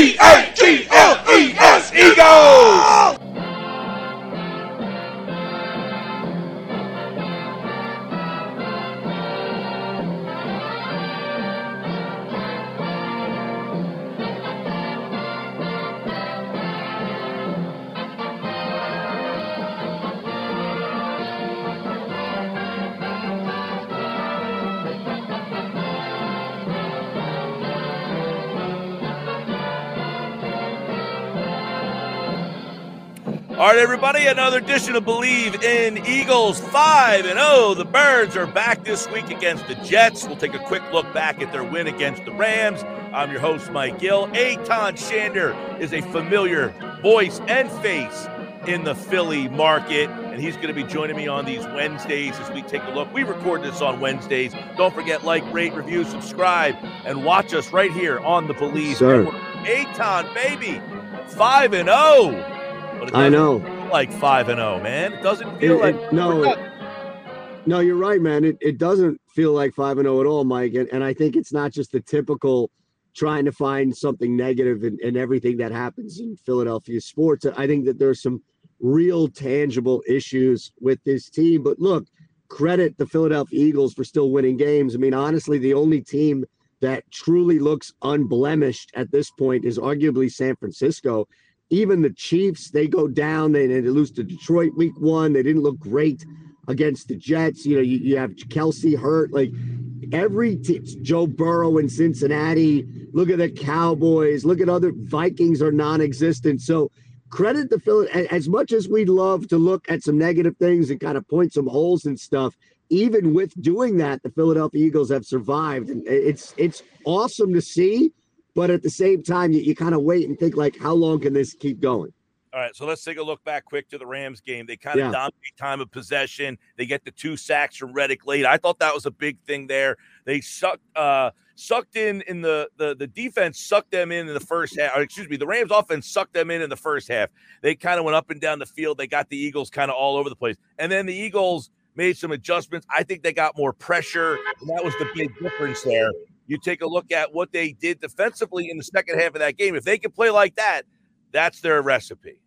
A everybody, another edition of Bleav in Eagles 5 and 0. The Birds are back this week against the Jets. We'll take a quick look back at their win against the Rams. I'm your host, Mike Gill. Eytan Shander is a familiar voice and face in the Philly market, and he's going to be joining me on these Wednesdays as we take a look. We record this on Wednesdays. Don't forget, like, rate, review, subscribe, and watch us right here on the Bleav Sir. Network. Eytan, baby, 5 and 0. I know. Like five and zero, man. It doesn't feel it- like no, it- no, you're right, man. It, it doesn't feel like five and zero at all, Mike. And, and I think it's not just the typical trying to find something negative in, in everything that happens in Philadelphia sports. I think that there's some real tangible issues with this team. But look, credit the Philadelphia Eagles for still winning games. I mean, honestly, the only team that truly looks unblemished at this point is arguably San Francisco. Even the Chiefs, they go down. They, they lose to Detroit week one. They didn't look great against the Jets. You know, you, you have Kelce hurt. Like every team, Joe Burrow in Cincinnati. Look at the Cowboys. Look at other Vikings are non-existent. So credit the Philly. As much as we'd love to look at some negative things and kind of point some holes and stuff, even with doing that, the Philadelphia Eagles have survived, and it's it's awesome to see. But at the same time, you, you kind of wait and think like, how long can this keep going? All right, so let's take a look back quick to the Rams game. They kind of Yeah. dominate time of possession. They get the two sacks from Reddick late. I thought that was a big thing there. They sucked uh sucked in in the the the defense sucked them in in the first half. Or excuse me, the Rams offense sucked them in in the first half. They kind of went up and down the field. They got the Eagles kind of all over the place. And then the Eagles made some adjustments. I think they got more pressure, and that was the big difference there. You take a look at what they did defensively in the second half of that game. If they can play like that, that's their recipe.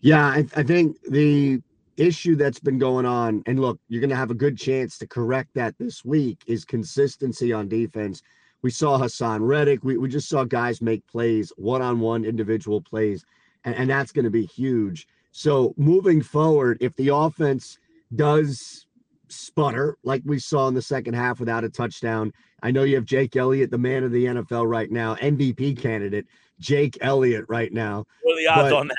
Yeah, I, I think the issue that's been going on, and look, you're going to have a good chance to correct that this week, is consistency on defense. We saw Haason Reddick. We, we just saw guys make plays, one on one individual plays, and, and that's going to be huge. So moving forward, if the offense does sputter like we saw in the second half without a touchdown, I know you have Jake Elliott, the man of the NFL right now, MVP candidate, Jake Elliott right now. What are the odds But- on that?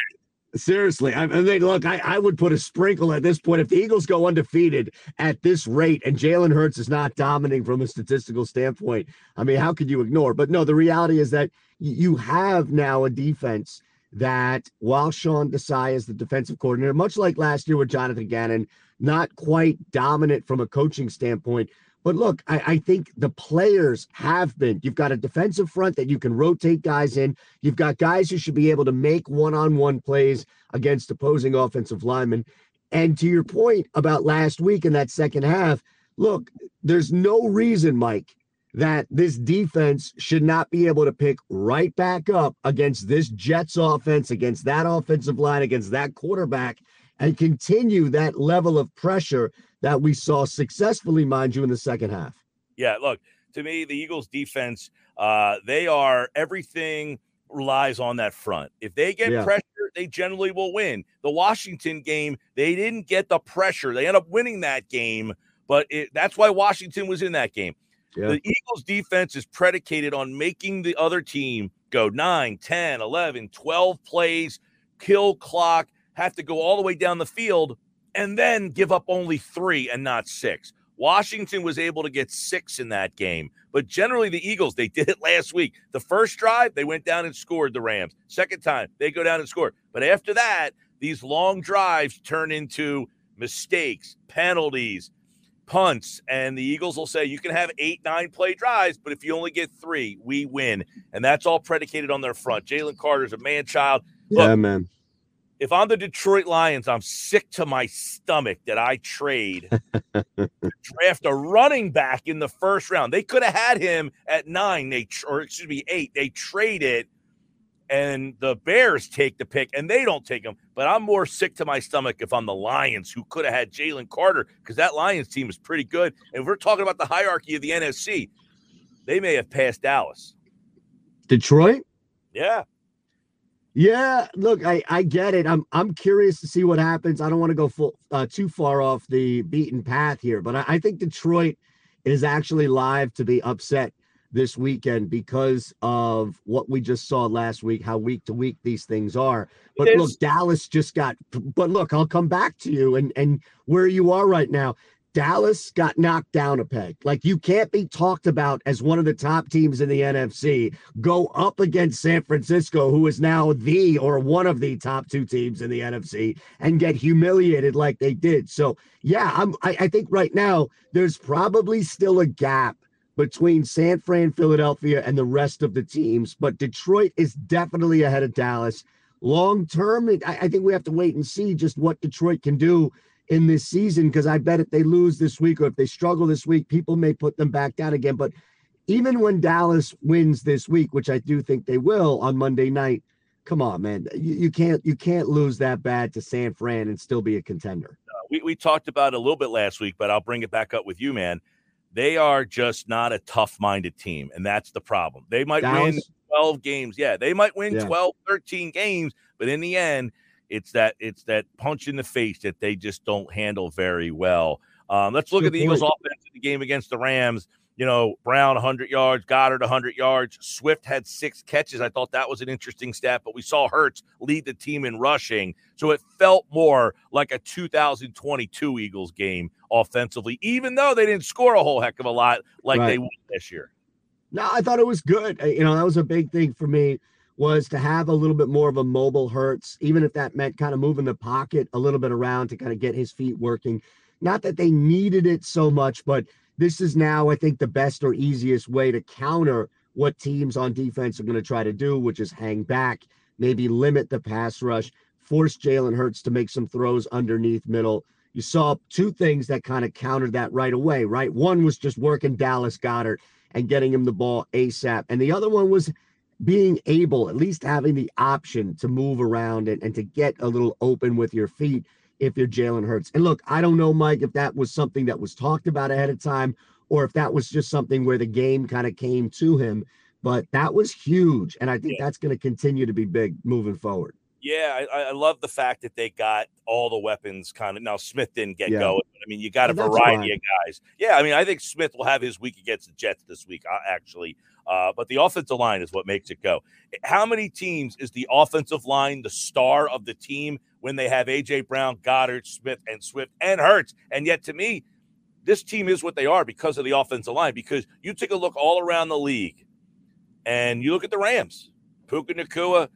Seriously, I, I mean, look, I, I would put a sprinkle at this point. If the Eagles go undefeated at this rate and Jalen Hurts is not dominating from a statistical standpoint, I mean, how could you ignore? But no, the reality is that you have now a defense that, while Sean Desai is the defensive coordinator, much like last year with Jonathan Gannon, not quite dominant from a coaching standpoint. But look, I, I think the players have been. You've got a defensive front that you can rotate guys in. You've got guys who should be able to make one on one plays against opposing offensive linemen. And to your point about last week in that second half, look, there's no reason, Mike, that this defense should not be able to pick right back up against this Jets offense, against that offensive line, against that quarterback, and continue that level of pressure that we saw successfully, mind you, in the second half. Yeah, look, to me, the Eagles defense, uh, they are everything relies on that front. If they get Yeah. pressure, they generally will win. The Washington game, they didn't get the pressure. They end up winning that game, but it, that's why Washington was in that game. Yeah. The Eagles defense is predicated on making the other team go 9, 10, 11, 12 plays, kill clock, have to go all the way down the field, and then give up only three and not six. Washington was able to get six in that game, but generally the Eagles, they did it last week. The first drive, they went down and scored the Rams. Second time, they go down and score. But after that, these long drives turn into mistakes, penalties, punts, and the Eagles will say you can have eight, nine play drives, but if you only get three, we win. And that's all predicated on their front. Jalen Carter's a man child. Look, yeah, man. If I'm the Detroit Lions, I'm sick to my stomach that I trade draft a running back in the first round. They could have had him at nine, they tr- or excuse me, eight. They traded it and the Bears take the pick and they don't take him. But I'm more sick to my stomach if I'm the Lions, who could have had Jalen Carter, because that Lions team is pretty good. And we're talking about the hierarchy of the NFC. They may have passed Dallas. Detroit? Yeah. Yeah, look, I, I get it. I'm I'm curious to see what happens. I don't want to go full, uh, too far off the beaten path here, but I, I think Detroit is actually live to be upset this weekend because of what we just saw last week, how week to week these things are. But look, Dallas just got but look, I'll come back to you and and where you are right now. Dallas got knocked down a peg. Like you can't be talked about as one of the top teams in the NFC. Go up against San Francisco, who is now the or one of the top two teams in the NFC, and get humiliated like they did. So yeah, I'm. I, I think right now there's probably still a gap between San Fran, Philadelphia, and the rest of the teams, but Detroit is definitely ahead of Dallas. Long term, I, I think we have to wait and see just what Detroit can do in this season because I bet if they lose this week or if they struggle this week, people may put them back down again. But even when Dallas wins this week, which I do think they will on Monday night, come on, man, you, you can't you can't lose that bad to San Fran and still be a contender. Uh, we we talked about it a little bit last week, but I'll bring it back up with you, man they are just not a tough minded team. And that's the problem. They might Dallas. win 12 games. Yeah, they might win yeah. 12, 13 games, but in the end, it's that it's that punch in the face that they just don't handle very well. Um, let's look Good at the point. Eagles' offense in the game against the Rams you know, Brown 100 yards, Goedert 100 yards. Swift had six catches. I thought that was an interesting stat, but we saw Hurts lead the team in rushing. So it felt more like a 2022 Eagles game offensively, even though they didn't score a whole heck of a lot like right. they would this year. No, I thought it was good. You know, that was a big thing for me was to have a little bit more of a mobile Hurts, even if that meant kind of moving the pocket a little bit around to kind of get his feet working. Not that they needed it so much, but – this is now, I think, the best or easiest way to counter what teams on defense are going to try to do, which is hang back, maybe limit the pass rush, force Jalen Hurts to make some throws underneath middle. You saw two things that kind of countered that right away, right? One was just working Dallas Goedert and getting him the ball ASAP. And the other one was being able, at least having the option to move around and, and to get a little open with your feet if you're Jalen Hurts. And look, I don't know, Mike, if that was something that was talked about ahead of time or if that was just something where the game kind of came to him. But that was huge. And I think yeah. that's going to continue to be big moving forward. Yeah, I, I, love the fact that they got all the weapons kind of. Now, Smith didn't get yeah. going. I mean, you got a variety of guys. Yeah, I mean, I think Smith will have his week against the Jets this week, uh, actually. Uh, but the offensive line is what makes it go. How many teams is the offensive line the star of the team when they have AJ Brown, Goedert, Smith, and Swift and Hurts? And yet, to me, this team is what they are because of the offensive line. Because you take a look all around the league, and you look at the Rams, Puka Nacua,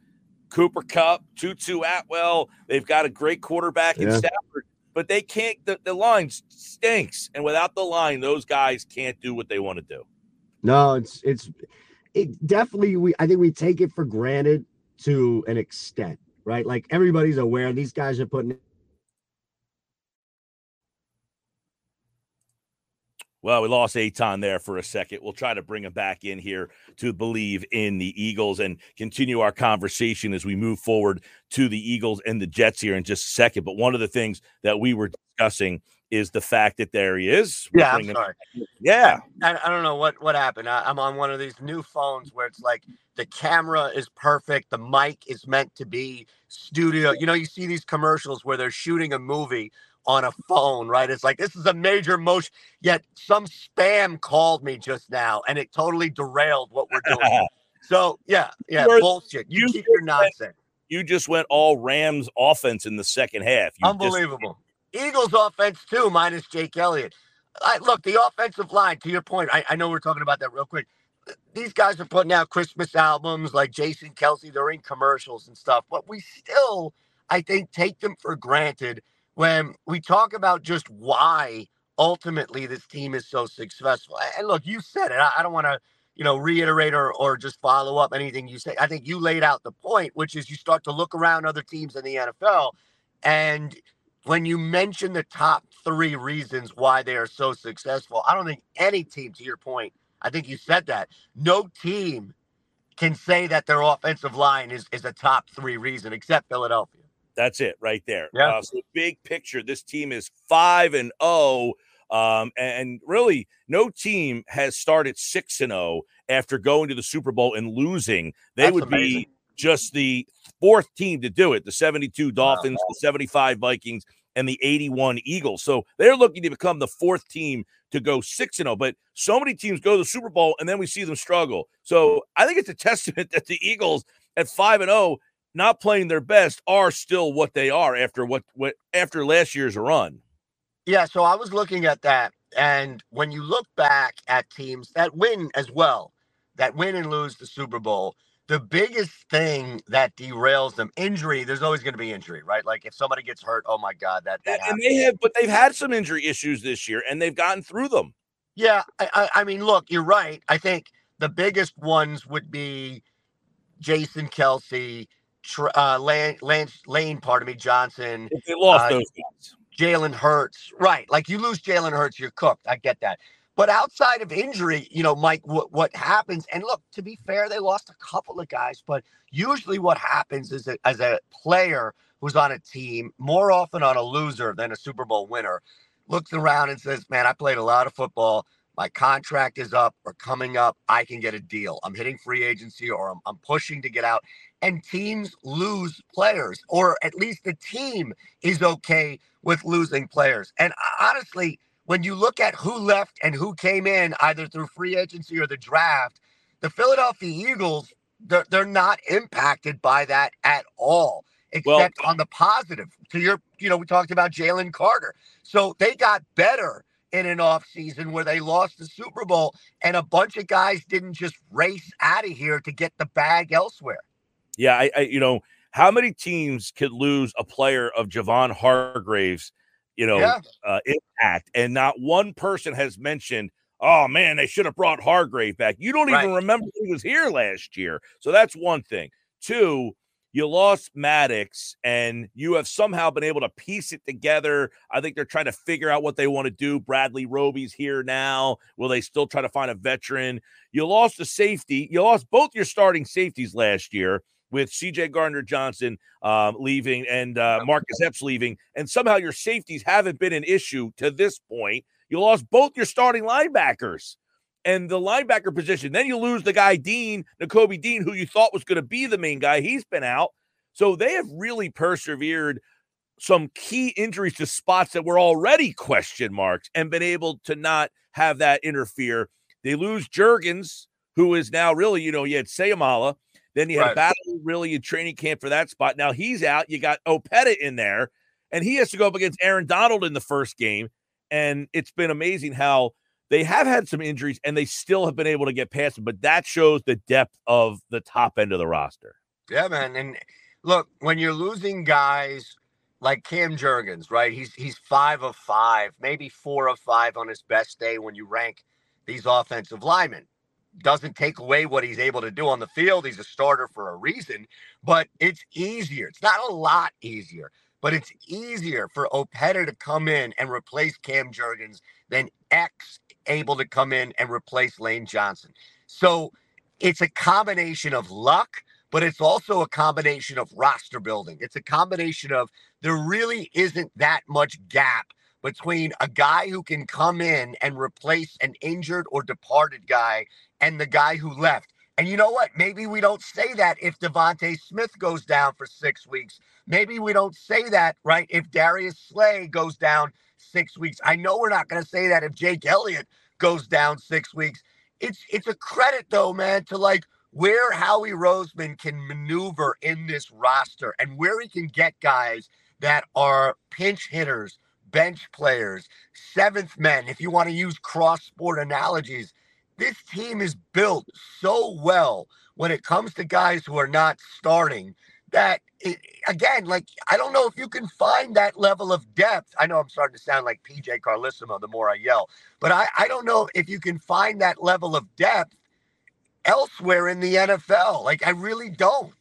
Cooper Kupp, Tutu Atwell. They've got a great quarterback in Stafford, but they can't. The, the line stinks, and without the line, those guys can't do what they want to do. No, it's it's it definitely we I think we take it for granted to an extent, right? Like everybody's aware these guys are putting Well, we lost Eytan there for a second. We'll try to bring him back in here to believe in the Eagles and continue our conversation as we move forward to the Eagles and the Jets here in just a second. But one of the things that we were discussing is the fact that there he is. We'll yeah, I'm sorry. Yeah, I, I, don't know what what happened. I, I'm on one of these new phones where it's like the camera is perfect, the mic is meant to be studio. You know, you see these commercials where they're shooting a movie on a phone, right? It's like this is a major motion. Yet some spam called me just now, and it totally derailed what we're doing. so yeah, yeah, You're, bullshit. You, you keep your nonsense. You just went all Rams offense in the second half. You Unbelievable. Just, Eagles offense too, minus Jake Elliott. I, look, the offensive line. To your point, I, I know we're talking about that real quick. These guys are putting out Christmas albums like Jason Kelce. They're in commercials and stuff, but we still, I think, take them for granted when we talk about just why ultimately this team is so successful. And look, you said it. I don't want to, you know, reiterate or, or just follow up anything you say. I think you laid out the point, which is you start to look around other teams in the NFL. And when you mention the top three reasons why they are so successful, I don't think any team, to your point, I think you said that, no team can say that their offensive line is is a top three reason, except Philadelphia. That's it right there. Yeah. Uh, so big picture, this team is five and zero, um, and really no team has started six and zero after going to the Super Bowl and losing. They That's would amazing. be just the fourth team to do it. The seventy-two Dolphins, the seventy-five Vikings, and the eighty-one Eagles. So they're looking to become the fourth team to go six and zero. But so many teams go to the Super Bowl and then we see them struggle. So I think it's a testament that the Eagles at five and zero not playing their best are still what they are after what, what after last year's run. Yeah, so I was looking at that, and when you look back at teams that win as well, that win and lose the Super Bowl, the biggest thing that derails them, injury. There's always going to be injury, right? Like if somebody gets hurt, oh my god, that that And happens. they have, but they've had some injury issues this year, and they've gotten through them. Yeah, I, I, I mean, look, you're right. I think the biggest ones would be Jason Kelce, uh, Lane, Lance, Lane, pardon me, Johnson, If they lost Uh, those guys, Jalen Hurts. Right. Like you lose Jalen Hurts, you're cooked. I get that. But outside of injury, you know, Mike, what, what happens, and look, to be fair, they lost a couple of guys, but usually what happens is that as a player who's on a team, more often on a loser than a Super Bowl winner, looks around and says, Man, I played a lot of football. My contract is up or coming up. I can get a deal. I'm hitting free agency or I'm, I'm pushing to get out. And teams lose players, or at least the team is okay with losing players. And uh, honestly, when you look at who left and who came in, either through free agency or the draft, the Philadelphia Eagles, they're, they're not impacted by that at all, Well- except on the positive. To your, you know, we talked about Jalen Carter. So they got better in an offseason where they lost the Super Bowl and a bunch of guys didn't just race out of here to get the bag elsewhere. yeah, I, I, you know, how many teams could lose a player of Javon Hargraves, you know, Yeah. uh, impact, and not one person has mentioned, oh man, they should have brought Hargrave back. You don't even Right. remember he was here last year. So that's one thing. Two, you lost Maddox and you have somehow been able to piece it together. I think they're trying to figure out what they want to do. Bradley Roby's here now. Will they still try to find a veteran? You lost the safety. You lost both your starting safeties last year with CJ Gardner Johnson um, leaving and uh, Marcus Epps leaving, and somehow your safeties haven't been an issue to this point. You lost both your starting linebackers and the linebacker position. Then you lose the guy Dean, N'Kobe Dean, who you thought was going to be the main guy. He's been out. So they have really persevered some key injuries to spots that were already question marks and been able to not have that interfere. They lose Jurgens, who is now really, you know, you had Sayamala. Then you had Right. battle really in training camp for that spot. Now he's out. You got Opeta in there, and he has to go up against Aaron Donald in the first game. And it's been amazing how they have had some injuries and they still have been able to get past them. But that shows the depth of the top end of the roster. Yeah, man. And look, when you're losing guys like Cam Jurgens, right? He's he's five of five, maybe four of five on his best day when you rank these offensive linemen. Doesn't take away what he's able to do on the field. He's a starter for a reason, but it's easier. It's not a lot easier, but it's easier for Opeta to come in and replace Cam Jurgens than X able to come in and replace Lane Johnson. So it's a combination of luck but it's also a combination of roster building. It's a combination of there really isn't that much gap between a guy who can come in and replace an injured or departed guy and the guy who left. And you know what? Maybe we don't say that if Devonta Smith goes down for six weeks. Maybe we don't say that, right? If Darius Slay goes down six weeks. I know we're not going to say that if Jake Elliott goes down six weeks. It's it's a credit though, man, to like where Howie Roseman can maneuver in this roster and where he can get guys that are pinch hitters, bench players, seventh men, if you want to use cross sport analogies. This team is built so well when it comes to guys who are not starting that, it, again, like, I don't know if you can find that level of depth. I know I'm starting to sound like PJ Carlesimo the more I yell, but I, I don't know if you can find that level of depth elsewhere in the NFL. Like I really don't.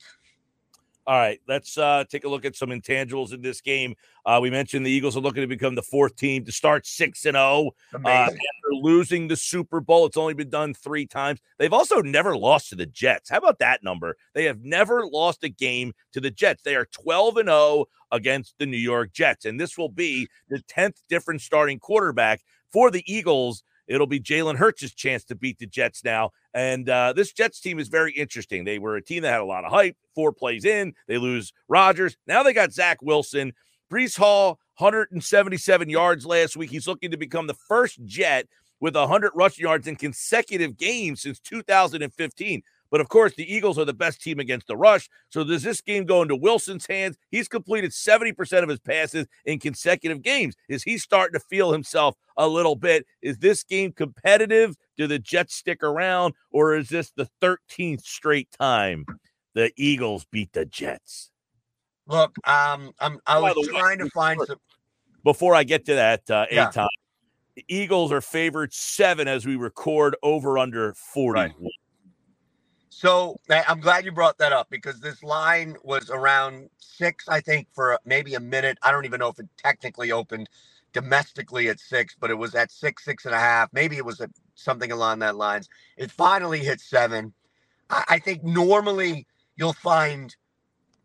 All right, let's uh, take a look at some intangibles in this game. Uh, we mentioned the Eagles are looking to become the fourth team to start six and zero uh, after losing the Super Bowl. It's only been done three times. They've also never lost to the Jets. How about that number? They have never lost a game to the Jets. They are twelve and zero against the New York Jets, and this will be the tenth different starting quarterback for the Eagles It'll be Jalen Hurts' chance to beat the Jets now. And uh, this Jets team is very interesting. They were a team that had a lot of hype. Four plays in, they lose Rodgers. Now they got Zach Wilson. Breece Hall, 177 yards last week. He's looking to become the first Jet with 100 rushing yards in consecutive games since 2015. But of course, the Eagles are the best team against the rush. So does this game go into Wilson's hands? He's completed 70% of his passes in consecutive games. Is he starting to feel himself a little bit? Is this game competitive? Do the Jets stick around? Or is this the 13th straight time the Eagles beat the Jets? Look, um, I'm I was trying to find some before I get to that, uh, yeah. time. The Eagles are favored seven as we record over under 40. Right. So I'm glad you brought that up because this line was around six, I think, for maybe a minute. I don't even know if it technically opened domestically at six, but it was at six, six and a half. Maybe it was at something along that lines. It finally hit seven. I, I think normally you'll find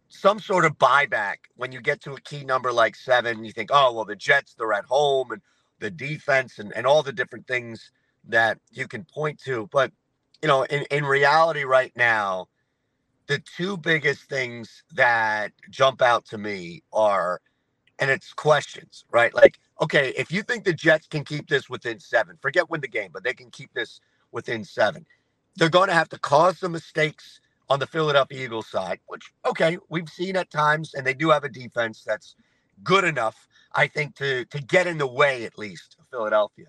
some sort of buyback when you get to a key number like seven. You think, oh, well, the Jets, they're at home and the defense and, and all the different things that you can point to. But you know, in, in reality right now, the two biggest things that jump out to me are, and it's questions, right? Like, okay, if you think the Jets can keep this within seven, forget win the game, but they can keep this within seven, they're going to have to cause some mistakes on the Philadelphia Eagles side, which, okay, we've seen at times, and they do have a defense that's good enough, I think, to, to get in the way at least of Philadelphia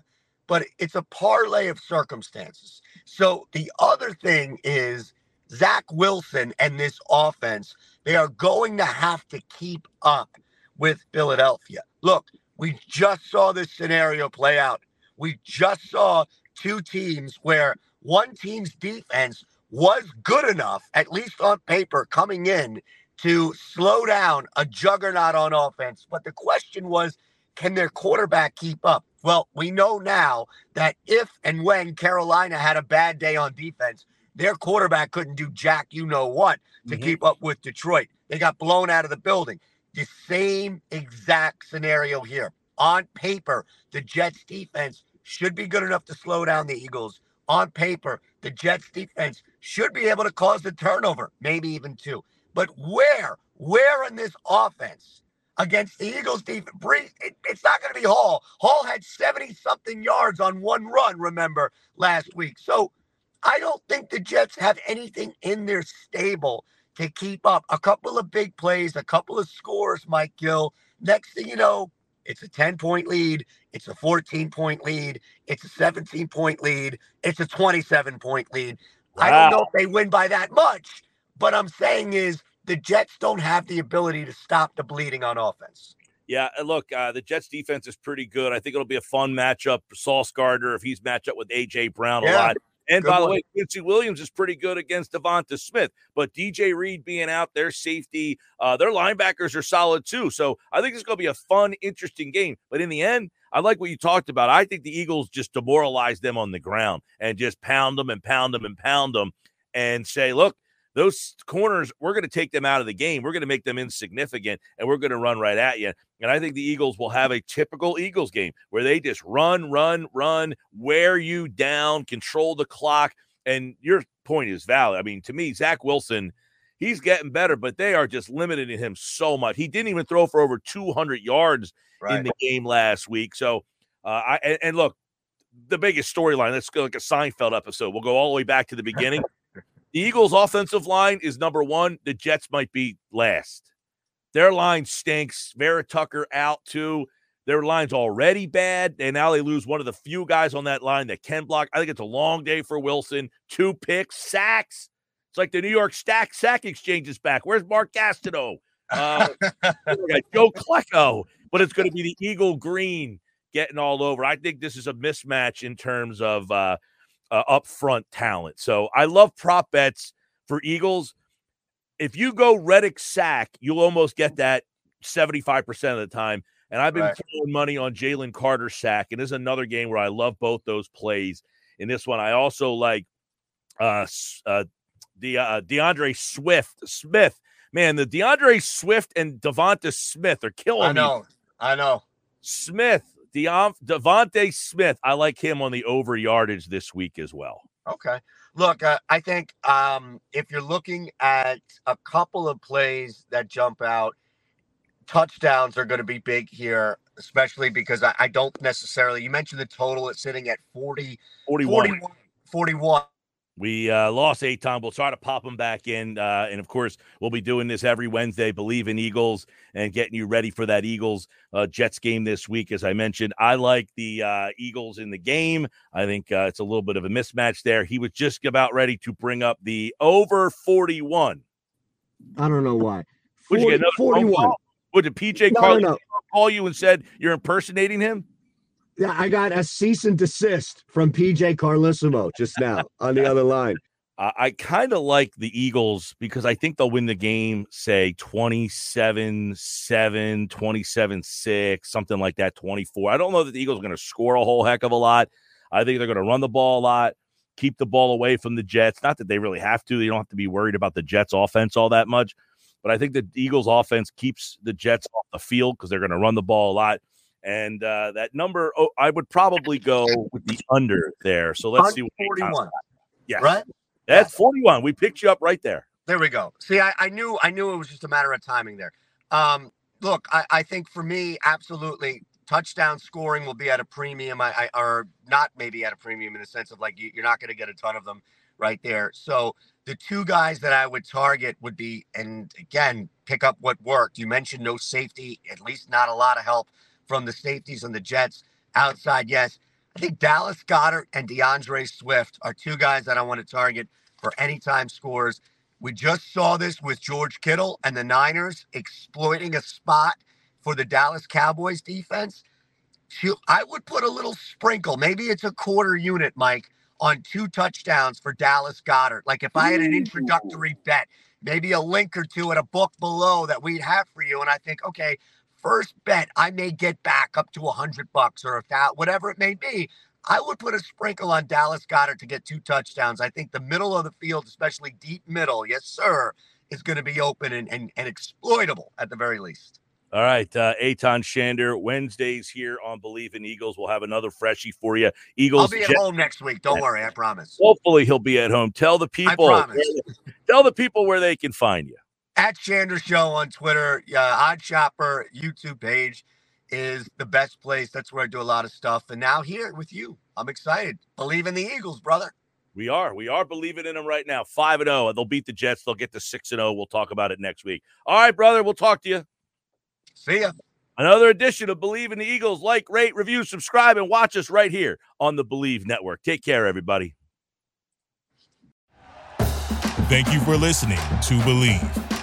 but it's a parlay of circumstances. So the other thing is Zach Wilson and this offense, they are going to have to keep up with Philadelphia. Look, we just saw this scenario play out. We just saw two teams where one team's defense was good enough, at least on paper, coming in to slow down a juggernaut on offense. But the question was, can their quarterback keep up? Well, we know now that if and when Carolina had a bad day on defense, their quarterback couldn't do jack you know what to mm-hmm. keep up with Detroit. They got blown out of the building. The same exact scenario here. On paper, the Jets defense should be good enough to slow down the Eagles. On paper, the Jets defense should be able to cause the turnover, maybe even two. But where, where in this offense against the Eagles defense. It, it's not going to be Hall. Hall had 70 something yards on one run, remember, last week. So I don't think the Jets have anything in their stable to keep up. A couple of big plays, a couple of scores, Mike Gill. Next thing you know, it's a 10 point lead. It's a 14 point lead. It's a 17 point lead. It's a 27 point lead. Wow. I don't know if they win by that much, but I'm saying is the Jets don't have the ability to stop the bleeding on offense. Yeah, look, uh, the Jets defense is pretty good. I think it'll be a fun matchup. Sauce Gardner, if he's matched up with AJ Brown yeah, a lot. And by one. the way, Quincy Williams is pretty good against Devonta Smith. But DJ Reed being out, their safety, uh, their linebackers are solid too. So I think it's going to be a fun, interesting game. But in the end, I like what you talked about. I think the Eagles just demoralize them on the ground and just pound them and pound them and pound them and say, look, those corners, we're going to take them out of the game. We're going to make them insignificant and we're going to run right at you. And I think the Eagles will have a typical Eagles game where they just run, run, run, wear you down, control the clock. And your point is valid. I mean, to me, Zach Wilson, he's getting better, but they are just limiting him so much. He didn't even throw for over 200 yards right. in the game last week. So, uh, I and, and look, the biggest storyline. Let's go like a Seinfeld episode. We'll go all the way back to the beginning. The Eagles' offensive line is number one. The Jets might be last. Their line stinks. Vera Tucker out too. Their line's already bad, and now they lose one of the few guys on that line that can block. I think it's a long day for Wilson. Two picks, sacks. It's like the New York stack sack exchange is back. Where's Mark Gastineau? Uh, Joe Klecko, but it's going to be the Eagle Green getting all over. I think this is a mismatch in terms of uh, uh, upfront talent. So I love prop bets for Eagles. if you go Reddick sack, you'll almost get that 75% of the time. And I've been Right. throwing money on Jalen Carter sack. And this is another game where I love both those plays. In this one, I also like uh, uh the uh, D'Andre Swift Smith. Man, the D'Andre Swift and Devonta Smith are killing I me. know. I know. Smith, Deon- Devonta Smith. I like him on the over yardage this week as well. Okay. Look, uh, I think um, if you're looking at a couple of plays that jump out, touchdowns are going to be big here, especially because I, I don't necessarily. You mentioned the total; it's sitting at 40, 41. 41. 41. We uh, lost Eytan. We'll try to pop him back in. Uh, and of course, we'll be doing this every Wednesday. Bleav in Eagles and getting you ready for that Eagles uh, Jets game this week. As I mentioned, I like the uh, Eagles in the game. I think uh, it's a little bit of a mismatch there. He was just about ready to bring up the over 41. I don't know why. Would you get another 41. Would did PJ no, no. call you and said you're impersonating him? Yeah, I got a cease and desist from PJ Carlesimo just now on the other line. I, I kind of like the Eagles because I think they'll win the game, say 27 7, 27 6, something like that, 24. I don't know that the Eagles are going to score a whole heck of a lot. I think they're going to run the ball a lot, keep the ball away from the Jets. Not that they really have to, they don't have to be worried about the Jets' offense all that much. But I think the Eagles' offense keeps the Jets off the field because they're going to run the ball a lot. And uh, that number, oh, I would probably go with the under there. So let's see what 41. Yes. Right? That's 41. We picked you up right there. There we go. See, I, I knew I knew it was just a matter of timing there. Um, look, I, I think for me, absolutely, touchdown scoring will be at a premium. I, I or not maybe at a premium in the sense of like you, you're not going to get a ton of them right there. So the two guys that I would target would be, and again, pick up what worked. You mentioned no safety, at least not a lot of help from the safeties on the Jets outside. Yes, I think Dallas Goedert and D'Andre Swift are two guys that I want to target for anytime scores. We just saw this with George Kittle and the Niners exploiting a spot for the Dallas Cowboys defense. I would put a little sprinkle, maybe it's a quarter unit, Mike, on two touchdowns for Dallas Goedert. Like if I had an introductory bet, maybe a link or two at a book below that we'd have for you. And I think, okay, first bet, I may get back up to a hundred bucks or a thousand, whatever it may be. I would put a sprinkle on Dallas Goedert to get two touchdowns. I think the middle of the field, especially deep middle, yes, sir, is going to be open and, and, and exploitable at the very least. All right, uh, Eytan Shander, Wednesdays here on Bleav in Eagles. We'll have another freshie for you. Eagles. I'll be at Jet- home next week. Don't worry, I promise. hopefully he'll be at home. Tell the people, promise. tell the people where they can find you. At Shander Show on Twitter, uh, OddsShopper YouTube page is the best place. That's where I do a lot of stuff. And now here with you, I'm excited. Believe in the Eagles, brother. We are, we are believing in them right now. Five and zero. They'll beat the Jets. They'll get to six and zero. We'll talk about it next week. All right, brother. We'll talk to you. See ya. Another edition of Bleav in the Eagles. Like, rate, review, subscribe, and watch us right here on the Bleav Network. Take care, everybody. Thank you for listening to Bleav.